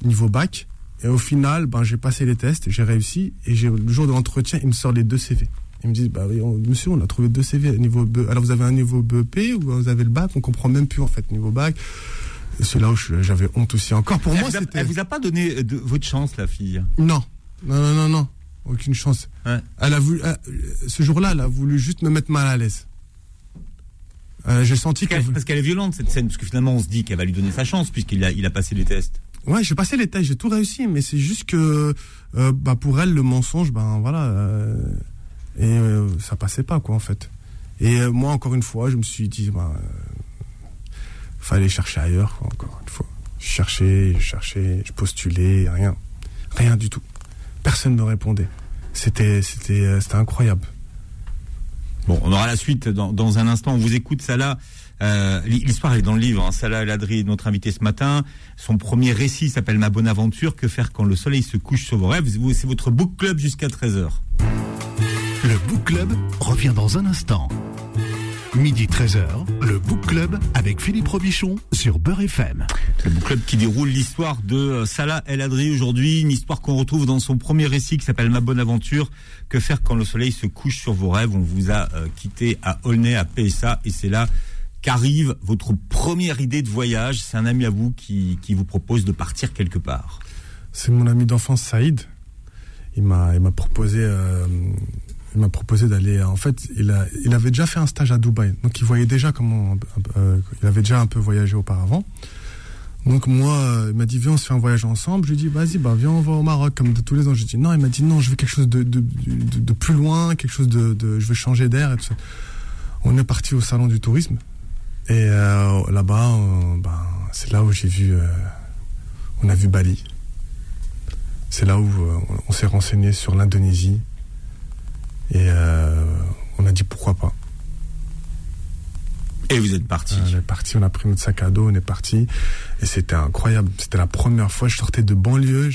niveau bac. Et au final ben j'ai passé les tests j'ai réussi. Et le jour de l'entretien ils me sortent les deux CV ils me disent bah monsieur on a trouvé deux CV niveau BE alors vous avez un niveau BEP ou vous avez le bac? On comprend même plus en fait niveau bac c'est là où j'avais honte aussi encore pour elle, moi c'était elle vous a pas donné euh, de, votre chance, la fille. non non non non non aucune chance Ouais. elle a voulu euh, ce jour-là elle a voulu juste me mettre mal à l'aise Euh, j'ai senti Parce qu'elle est violente, cette scène, parce que finalement, on se dit qu'elle va lui donner sa chance, puisqu'il a, il a passé les tests. Ouais, j'ai passé les tests, j'ai tout réussi, mais c'est juste que euh, bah, pour elle, le mensonge, ben voilà, euh, et ça passait pas, quoi, en fait. Et moi, encore une fois, je me suis dit, bah, euh, fallait chercher ailleurs, quoi, encore une fois. Je cherchais, je cherchais, je postulais, rien. Rien du tout. Personne ne me répondait. C'était, c'était, euh, c'était incroyable. Bon, on aura la suite dans, dans un instant. On vous écoute, Salah. Euh, L'histoire est dans le livre. Hein. Salah El Hadri est notre invité ce matin. Son premier récit s'appelle Ma bonne aventure. Que faire quand le soleil se couche sur vos rêves? Vous- C'est votre book club jusqu'à 13h. Le Book Club revient dans un instant. Midi 13h, le Book Club avec Philippe Robichon sur Beurre FM. Le book club qui déroule l'histoire de euh, Salah El Hadri aujourd'hui. Une histoire qu'on retrouve dans son premier récit qui s'appelle Ma bonne aventure. Que faire quand le soleil se couche sur vos rêves? On vous a euh, quitté à Aulnay, à PSA. Et c'est là qu'arrive votre première idée de voyage. C'est un ami à vous qui, qui vous propose de partir quelque part. C'est mon ami d'enfance Saïd. Il m'a, il m'a proposé, euh, il m'a proposé d'aller. En fait, il avait déjà fait un stage à Dubaï, donc il voyait déjà comment, euh, il avait déjà un peu voyagé auparavant. Donc moi, euh, il m'a dit viens on se fait un voyage ensemble. Je lui ai dit vas-y bah viens on va au Maroc comme de tous les ans. Je lui ai dit non, il m'a dit non, je veux quelque chose de, plus loin, quelque chose de, je veux changer d'air et tout ça. On est parti au salon du tourisme et euh, là-bas, ben, c'est là où j'ai vu, on a vu Bali. C'est là où on s'est renseigné sur l'Indonésie et euh, on a dit pourquoi pas. Et vous êtes parti. On est parti, on a pris notre sac à dos, on est parti et c'était incroyable. C'était la première fois que je sortais de banlieue.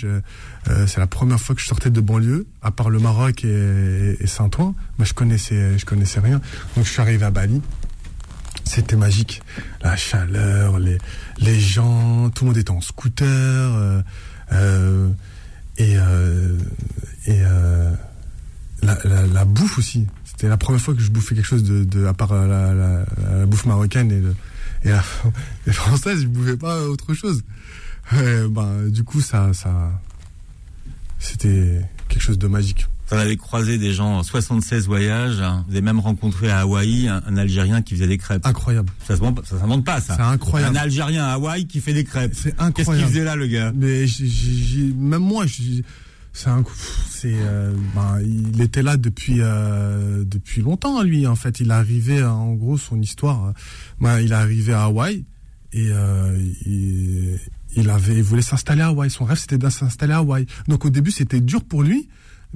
euh, c'est la première fois que je sortais de banlieue, à part le Maroc et, et Saint-Ouen. Moi, je connaissais, je connaissais rien. Donc, je suis arrivé à Bali. C'était magique. La chaleur, les, les gens, tout le monde était en scooter. euh, euh, et euh, et euh, la, la, la bouffe aussi. C'était la première fois que je bouffais quelque chose de, de à part la, la, la- la bouffe marocaine et, le, et la, les françaises, je bouffais pas autre chose. Euh, bah, du coup, ça, ça, c'était quelque chose de magique. Vous en avez croisé des gens 76 voyages. hein. Vous avez même rencontré à Hawaï un, un Algérien qui faisait des crêpes. Incroyable. Ça se vend- ça s'invente pas, ça. C'est incroyable. Un Algérien à Hawaï qui fait des crêpes. C'est Qu'est-ce qu'il incroyable. faisait là, le gars? Mais même moi, j'ai- c'est un, c'est, euh, ben, il était là depuis euh, depuis longtemps lui. En fait, il arrivé euh, en gros son histoire. euh, ben, il est arrivé à Hawaï et euh, il, il avait, il voulait s'installer à Hawaï. Son rêve c'était de s'installer à Hawaï. Donc au début c'était dur pour lui.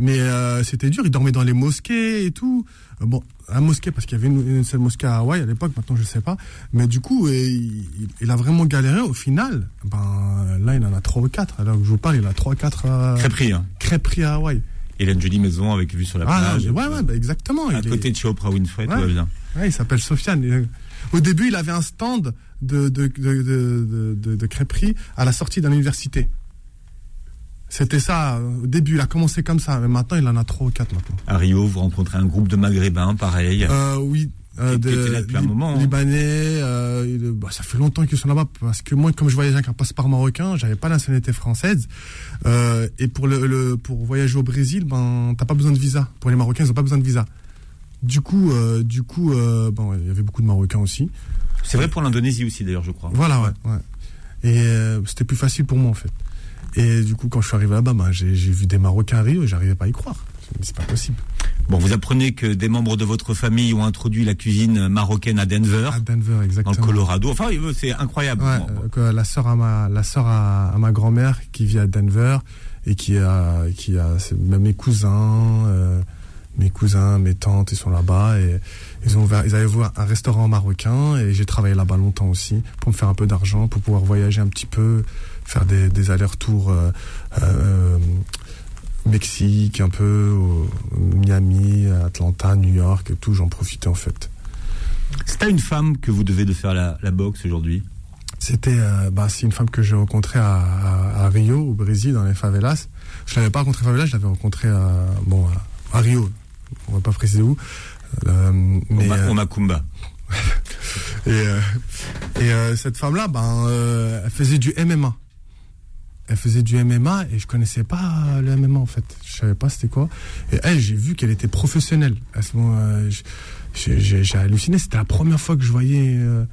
Mais euh, c'était dur, il dormait dans les mosquées et tout. Euh, bon, un mosquée parce qu'il y avait une, une seule mosquée à Hawaï à l'époque, maintenant je sais pas. Mais du coup, euh, il, il a vraiment galéré. Au final, ben là il en a trois ou quatre. Alors que je vous parle, il a trois quatre euh, Crêperie, hein. crêperies à Hawaï. Il a une jolie maison avec vue sur la Ah, plage. ouais, ouais, bah, exactement. À il est- côté de chez Oprah Winfrey, tout Ouais. va bien. Ouais, il s'appelle Sofiane. Et, euh, Au début, il avait un stand de, de, de, de, de, de- de crêperie à la sortie d'une université. C'était ça. Au début, il a commencé comme ça. Mais maintenant, il en a trois ou quatre maintenant. À Rio, vous rencontrez un groupe de Maghrébins, pareil. Euh, oui. Euh, Qui- qui était là depuis un moment, hein. Libanais, euh, bah, ça fait longtemps qu'ils sont là-bas parce que moi, comme je voyageais avec un passeport marocain, j'avais pas la nationalité française. Euh, et pour le, le- pour voyager au Brésil, ben t'as pas besoin de visa. Pour les Marocains, ils ont pas besoin de visa. Du coup, euh, du coup, bon, il y avait beaucoup de Marocains aussi. C'est vrai pour l'Indonésie aussi, d'ailleurs, je crois. Voilà, ouais, ouais. Et c'était plus facile pour moi en fait. Et du coup, quand je suis arrivé là-bas, ben, j'ai j'ai vu des Marocains et j'arrivais pas à y croire. C'est pas possible. Bon, vous apprenez que des membres de votre famille ont introduit la cuisine marocaine à Denver, À Denver, dans exactement. le Colorado. Enfin, c'est incroyable. Ouais, euh, la sœur à ma la sœur à, à ma grand-mère qui vit à Denver et qui a qui a même mes cousins euh, mes cousins mes tantes ils sont là-bas et ils ont ouvert ils avaient ouvert un restaurant marocain et j'ai travaillé là-bas longtemps aussi pour me faire un peu d'argent pour pouvoir voyager un petit peu faire des, des allers-retours euh, euh, Mexique un peu au- Miami Atlanta New York et tout j'en profitais en fait C'est à une femme que vous devez de faire la, la boxe aujourd'hui? C'était euh, bah, c'est une femme que j'ai rencontrée à, à, à Rio, au Brésil, dans les favelas. Je l'avais pas rencontrée à favelas, je l'avais rencontrée à, bon, à, Rio. On va pas préciser où. Euh, mais, euh, au Macumba. et euh, et euh, cette femme-là, ben, euh, elle faisait du MMA. Elle faisait du MMA et je connaissais pas le MMA en fait. Je savais pas c'était quoi. Et elle, j'ai vu qu'elle était professionnelle. À ce moment, euh, j'ai halluciné. C'était la première fois que je voyais euh,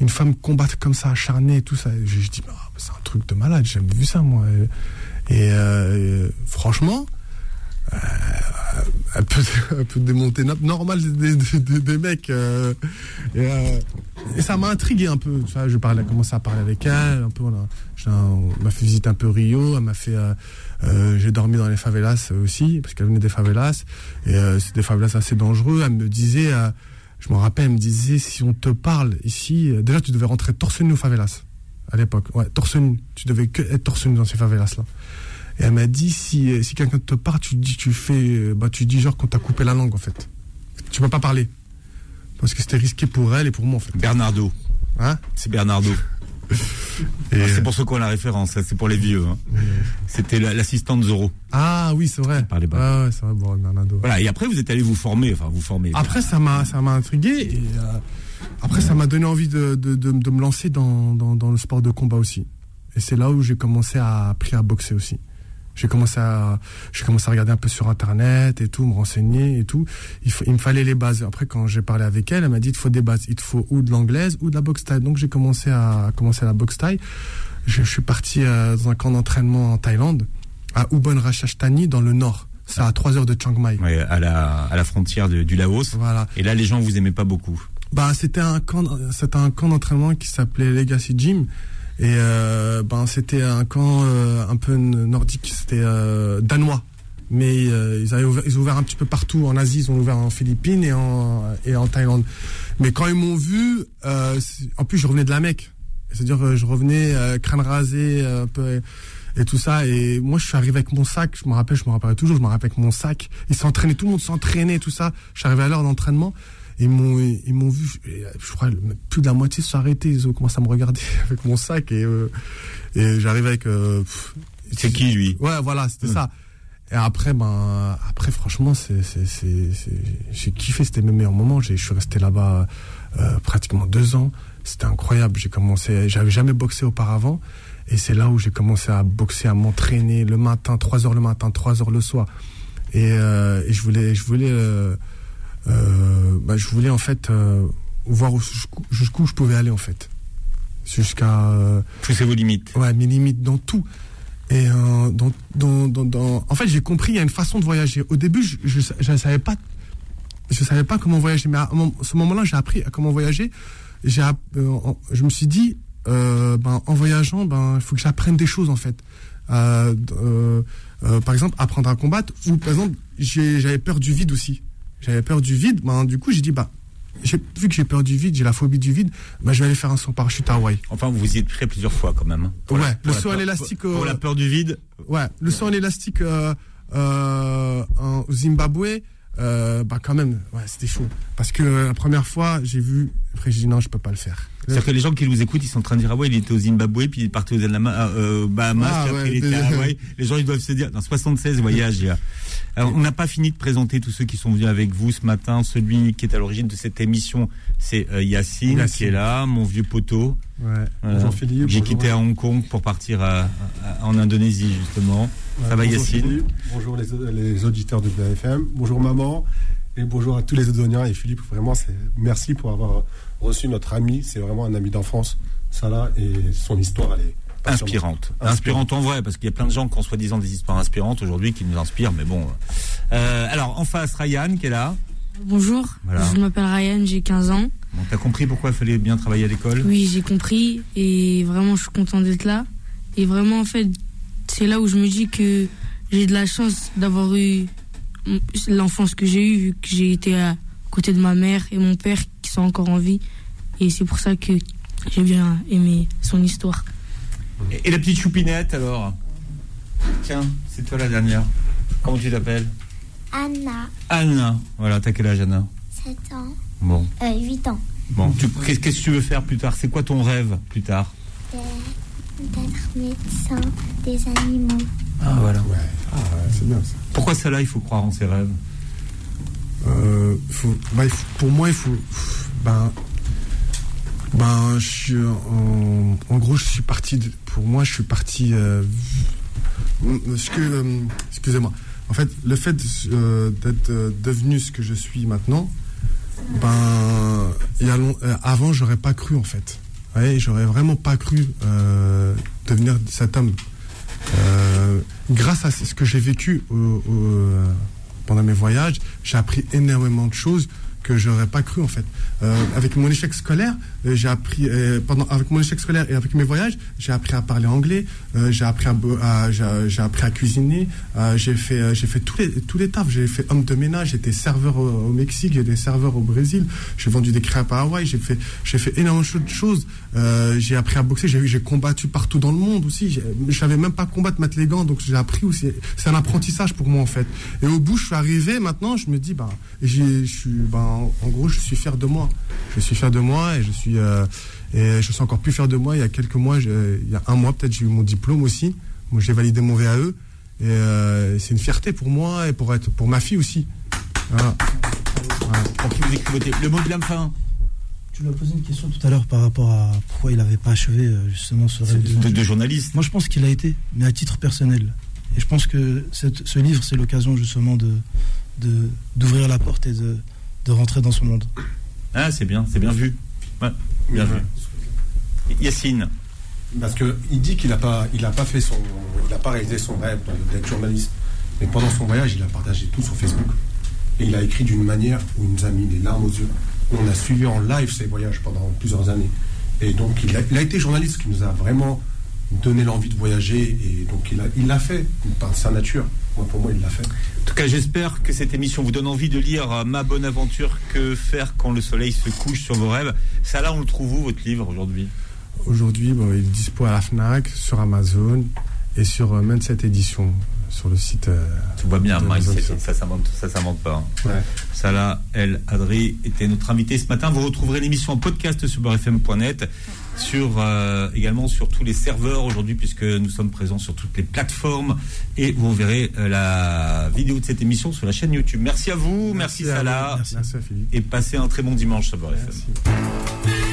une femme combattre comme ça, acharnée et tout ça. Je, dis, bah, c'est un truc de malade. J'ai jamais vu ça moi. Et, et, euh, franchement, euh, elle, peut, elle peut démonter normal des, des, mecs. euh, et, euh, et ça m'a intrigué un peu. Je parlais, commencé à parler avec elle. Un peu, on un- m'a fait visiter un peu Rio. Elle m'a fait. j'ai dormi dans les favelas aussi parce qu'elle venait des favelas et c'est des favelas assez dangereux. Elle me disait, je me rappelle, elle me disait si on te parle ici, déjà tu devais rentrer torse nu aux favelas à l'époque. Ouais, torse nu. Tu devais être torse nu dans ces favelas là. Et elle m'a dit si euh, si quelqu'un te parle, tu dis tu fais euh, bah tu dis genre qu'on t'a coupé la langue en fait. Tu peux pas parler parce que c'était risqué pour elle et pour moi en fait. Bernardo. Hein C'est Bernardo. Ah, c'est pour ceux qui ont la référence, ça, c'est pour les vieux. hein. C'était la- l'assistante Zorro. Ah oui, c'est vrai. parlait pas. Ah ouais, c'est vrai, bon, Bernardo. Voilà, et après vous êtes allé vous former, enfin vous former. Après, ça m'a, ça m'a intrigué. Et, euh, après, ça m'a donné envie de, de, de, de me lancer dans, dans, dans le sport de combat aussi. Et c'est là où j'ai commencé à apprendre à boxer aussi. J'ai commencé à, j'ai commencé à regarder un peu sur internet et tout, me renseigner et tout. Il, faut, il me fallait les bases. Après, quand j'ai parlé avec elle, elle m'a dit il te faut des bases. Il te faut ou de l'anglaise ou de la boxe taille. Donc j'ai commencé à commencer la boxe taille. Je, je suis parti euh, dans un camp d'entraînement en Thaïlande, à Ubon Ratchathani dans le nord. C'est à 3 heures de Chiang Mai. Ouais, à la à la frontière de- du Laos. Voilà. Et là, les gens vous aimaient pas beaucoup. Bah, c'était un camp, c'était un camp d'entraînement qui s'appelait Legacy Gym. Et euh, ben c'était un camp euh, un peu nordique, c'était euh, danois. Mais euh, ils, avaient ouvert, ils ont ouvert un petit peu partout en Asie, ils ont ouvert en Philippines et en, et en Thaïlande. Mais quand ils m'ont vu, euh, en plus je revenais de la Mecque. C'est-à-dire que je revenais euh, crâne rasé euh, un peu et tout ça. Et moi je suis arrivé avec mon sac, je me rappelle, je me rappelle toujours, je me rappelle avec mon sac. Ils s'entraînaient, tout le monde s'entraînait, tout ça. Je suis arrivé à l'heure d'entraînement. Ils m'ont, ils m'ont vu, je crois, plus de la moitié se sont arrêtés, ils ont commencé à me regarder avec mon sac et, euh, et j'arrive avec. euh, C'est qui lui? Ouais, voilà, c'était Mm. ça. Et après, ben, après, franchement, c'est, c'est, c'est, j'ai kiffé, c'était mes meilleurs moments. J'ai, je suis resté là-bas euh, pratiquement deux ans. C'était incroyable. J'ai commencé, j'avais jamais boxé auparavant, et c'est là où j'ai commencé à boxer, à m'entraîner le matin, 3 heures le matin, 3 heures le soir. Et, euh, et je voulais, je voulais, euh, bah, je voulais en fait euh, voir où- jusqu'où jusqu'où je pouvais aller en fait, jusqu'à euh, Poussez vos limites. ouais mes limites dans tout. Et euh, dans, dans, dans, dans- en fait, j'ai compris il y a une façon de voyager. Au début, je, je, je ne savais pas, je savais pas comment voyager. Mais à ce moment-là, j'ai appris à comment voyager. J'ai, euh, je me suis dit, euh, ben, en voyageant, ben, il faut que j'apprenne des choses en fait. Euh, euh, euh, par exemple, apprendre à combattre. Ou par exemple, j'ai- j'avais peur du vide aussi. J'avais peur du vide. Ben, du coup, j'ai dit, bah, vu que j'ai peur du vide, j'ai la phobie du vide, ben, je vais aller faire un saut parachute à Hawaï. Enfin, vous y êtes prêt plusieurs fois quand même. hein. Pour Ouais, la- le saut à l'élastique, Pour, pour euh, la peur du vide. Ouais, le saut en élastique euh, euh, en- au Zimbabwe, euh, bah quand même, ouais, c'était chaud. Parce que la première fois, j'ai vu, après j'ai dit non, je peux pas le faire. C'est-à-dire que les gens qui nous écoutent, ils sont en train de dire ah ouais, il était au Zimbabwe, puis il est parti aux euh, Bahamas, Ah, puis après ouais, il était à. Hawaï. Les gens ils doivent se dire dans 76 voyages. il y a- Alors, on n'a pas fini de présenter tous ceux qui sont venus avec vous ce matin. Celui qui est à l'origine de cette émission, c'est euh, Yacine, Yacine. qui est là, mon vieux poteau. Ouais. Philippe. J'ai quitté à Hong Kong pour partir à- à- en Indonésie justement. Ouais, Ça va bonjour Yacine? Philippe, Bonjour les, les auditeurs de BFM. Bonjour maman. Et bonjour à tous les Odoniens. Et Philippe, vraiment, merci pour avoir reçu notre ami. C'est vraiment un ami d'enfance, Salah. Et son histoire, elle est Inspirante. Inspirante. Inspirante en vrai, parce qu'il y a plein de gens qui ont soi-disant des histoires inspirantes aujourd'hui qui nous inspirent, mais bon. Euh, alors, en face, Ryan qui est là. Bonjour, Voilà. je m'appelle Ryan, j'ai 15 ans. Bon, T'as compris pourquoi il fallait bien travailler à l'école? Oui, j'ai compris et vraiment je suis content d'être là. Et vraiment en fait, c'est là où je me dis que j'ai de la chance d'avoir eu l'enfance que j'ai eue vu que j'ai été à côté de ma mère et mon père qui sont encore en vie. Et c'est pour ça que j'ai bien aimé son histoire. Et, et la petite choupinette alors Tiens, c'est toi la dernière. Comment tu t'appelles? Anna, Anna. Voilà, t'as quel âge Anna? 7 ans, Bon. euh, 8 ans. Bon, tu- qu'est-ce que tu veux faire plus tard? C'est quoi ton rêve plus tard? D'être médecin des animaux. Ah voilà. Ouais, ah, ouais, c'est bien ça. Pourquoi ça là il faut croire en ses rêves? Euh, faut, bah, il faut- pour moi, il faut. Ben, ben, je suis en, gros, je suis parti. pour moi, je suis parti. euh, euh, excusez-moi. En fait, le fait euh, d'être euh, devenu ce que je suis maintenant, ben, il y a long- euh, avant, j'aurais pas cru en fait. Ouais, j'aurais vraiment pas cru euh, devenir cet homme. Euh, grâce à ce que j'ai vécu euh, pendant mes voyages, j'ai appris énormément de choses que j'aurais pas cru en fait. Euh, avec mon échec scolaire, euh, j'ai appris euh, pendant avec mon échec scolaire et avec mes voyages, j'ai appris à parler anglais, euh, j'ai appris à, j'ai appris à cuisiner, j'ai fait j'ai fait tous les tous les tafs, j'ai fait homme de ménage, j'étais serveur au, au Mexique, j'étais serveur au Brésil, j'ai vendu des crêpes à Hawaï, j'ai fait j'ai fait énormément de choses, j'ai appris à boxer, j'ai j'ai combattu partout dans le monde aussi, je savais même pas combattre, mettre les gants, donc j'ai appris aussi, c'est un apprentissage pour moi en fait. Et au bout, je suis arrivé, maintenant, je me dis, bah, je suis, bah, en, en gros, je suis fier de moi. Je suis fier de moi et je suis, euh, et je suis encore plus fier de moi. Il y a quelques mois, je- il y a un mois peut-être, j'ai eu mon diplôme aussi. Moi, j'ai validé mon VAE. Et euh, c'est une fierté pour moi et pour, être, pour ma fille aussi. Voilà. Pour qui vous écrivez Le mot de la fin Tu lui as posé une question tout à l'heure par rapport à pourquoi il n'avait pas achevé euh, justement ce rêve de, de journaliste. Moi, je pense qu'il a été, mais à titre personnel. Et je pense que cette- ce livre, c'est l'occasion justement de de- d'ouvrir la porte et de, de rentrer dans son monde. Ah, c'est bien, c'est bien vu. Ouais, bien vu. Yacine. Parce que il dit qu'il n'a pas, il a pas fait son, il a pas réalisé son rêve d'être journaliste. Mais pendant son voyage, il a partagé tout sur Facebook. Et il a écrit d'une manière où il nous a mis les larmes aux yeux. On a suivi en live ses voyages pendant plusieurs années. Et donc, il a, il a été journaliste, ce qui nous a vraiment donné l'envie de voyager. Et donc, il l'a il l'a fait par sa nature. Moi, pour moi, il l'a fait. En tout cas, j'espère que cette émission vous donne envie de lire euh, Ma bonne aventure, que faire quand le soleil se couche sur vos rêves. Ça là, on le trouve où votre livre aujourd'hui? Aujourd'hui, bon, il est dispo à la Fnac, sur Amazon et sur euh, Mindset Édition, sur le site. euh, Tu vois bien, c'est- ça, ça monte, ça, ça monte pas. hein. Ouais. Salah El Adri était notre invité ce matin. Vous retrouverez l'émission en podcast sur beurrefm.net, sur euh, également sur tous les serveurs aujourd'hui puisque nous sommes présents sur toutes les plateformes et vous verrez euh, la vidéo de cette émission sur la chaîne YouTube. Merci à vous, merci, à Salah vous. Merci à Philippe. et passez un très bon dimanche sur Beurre FM. Merci.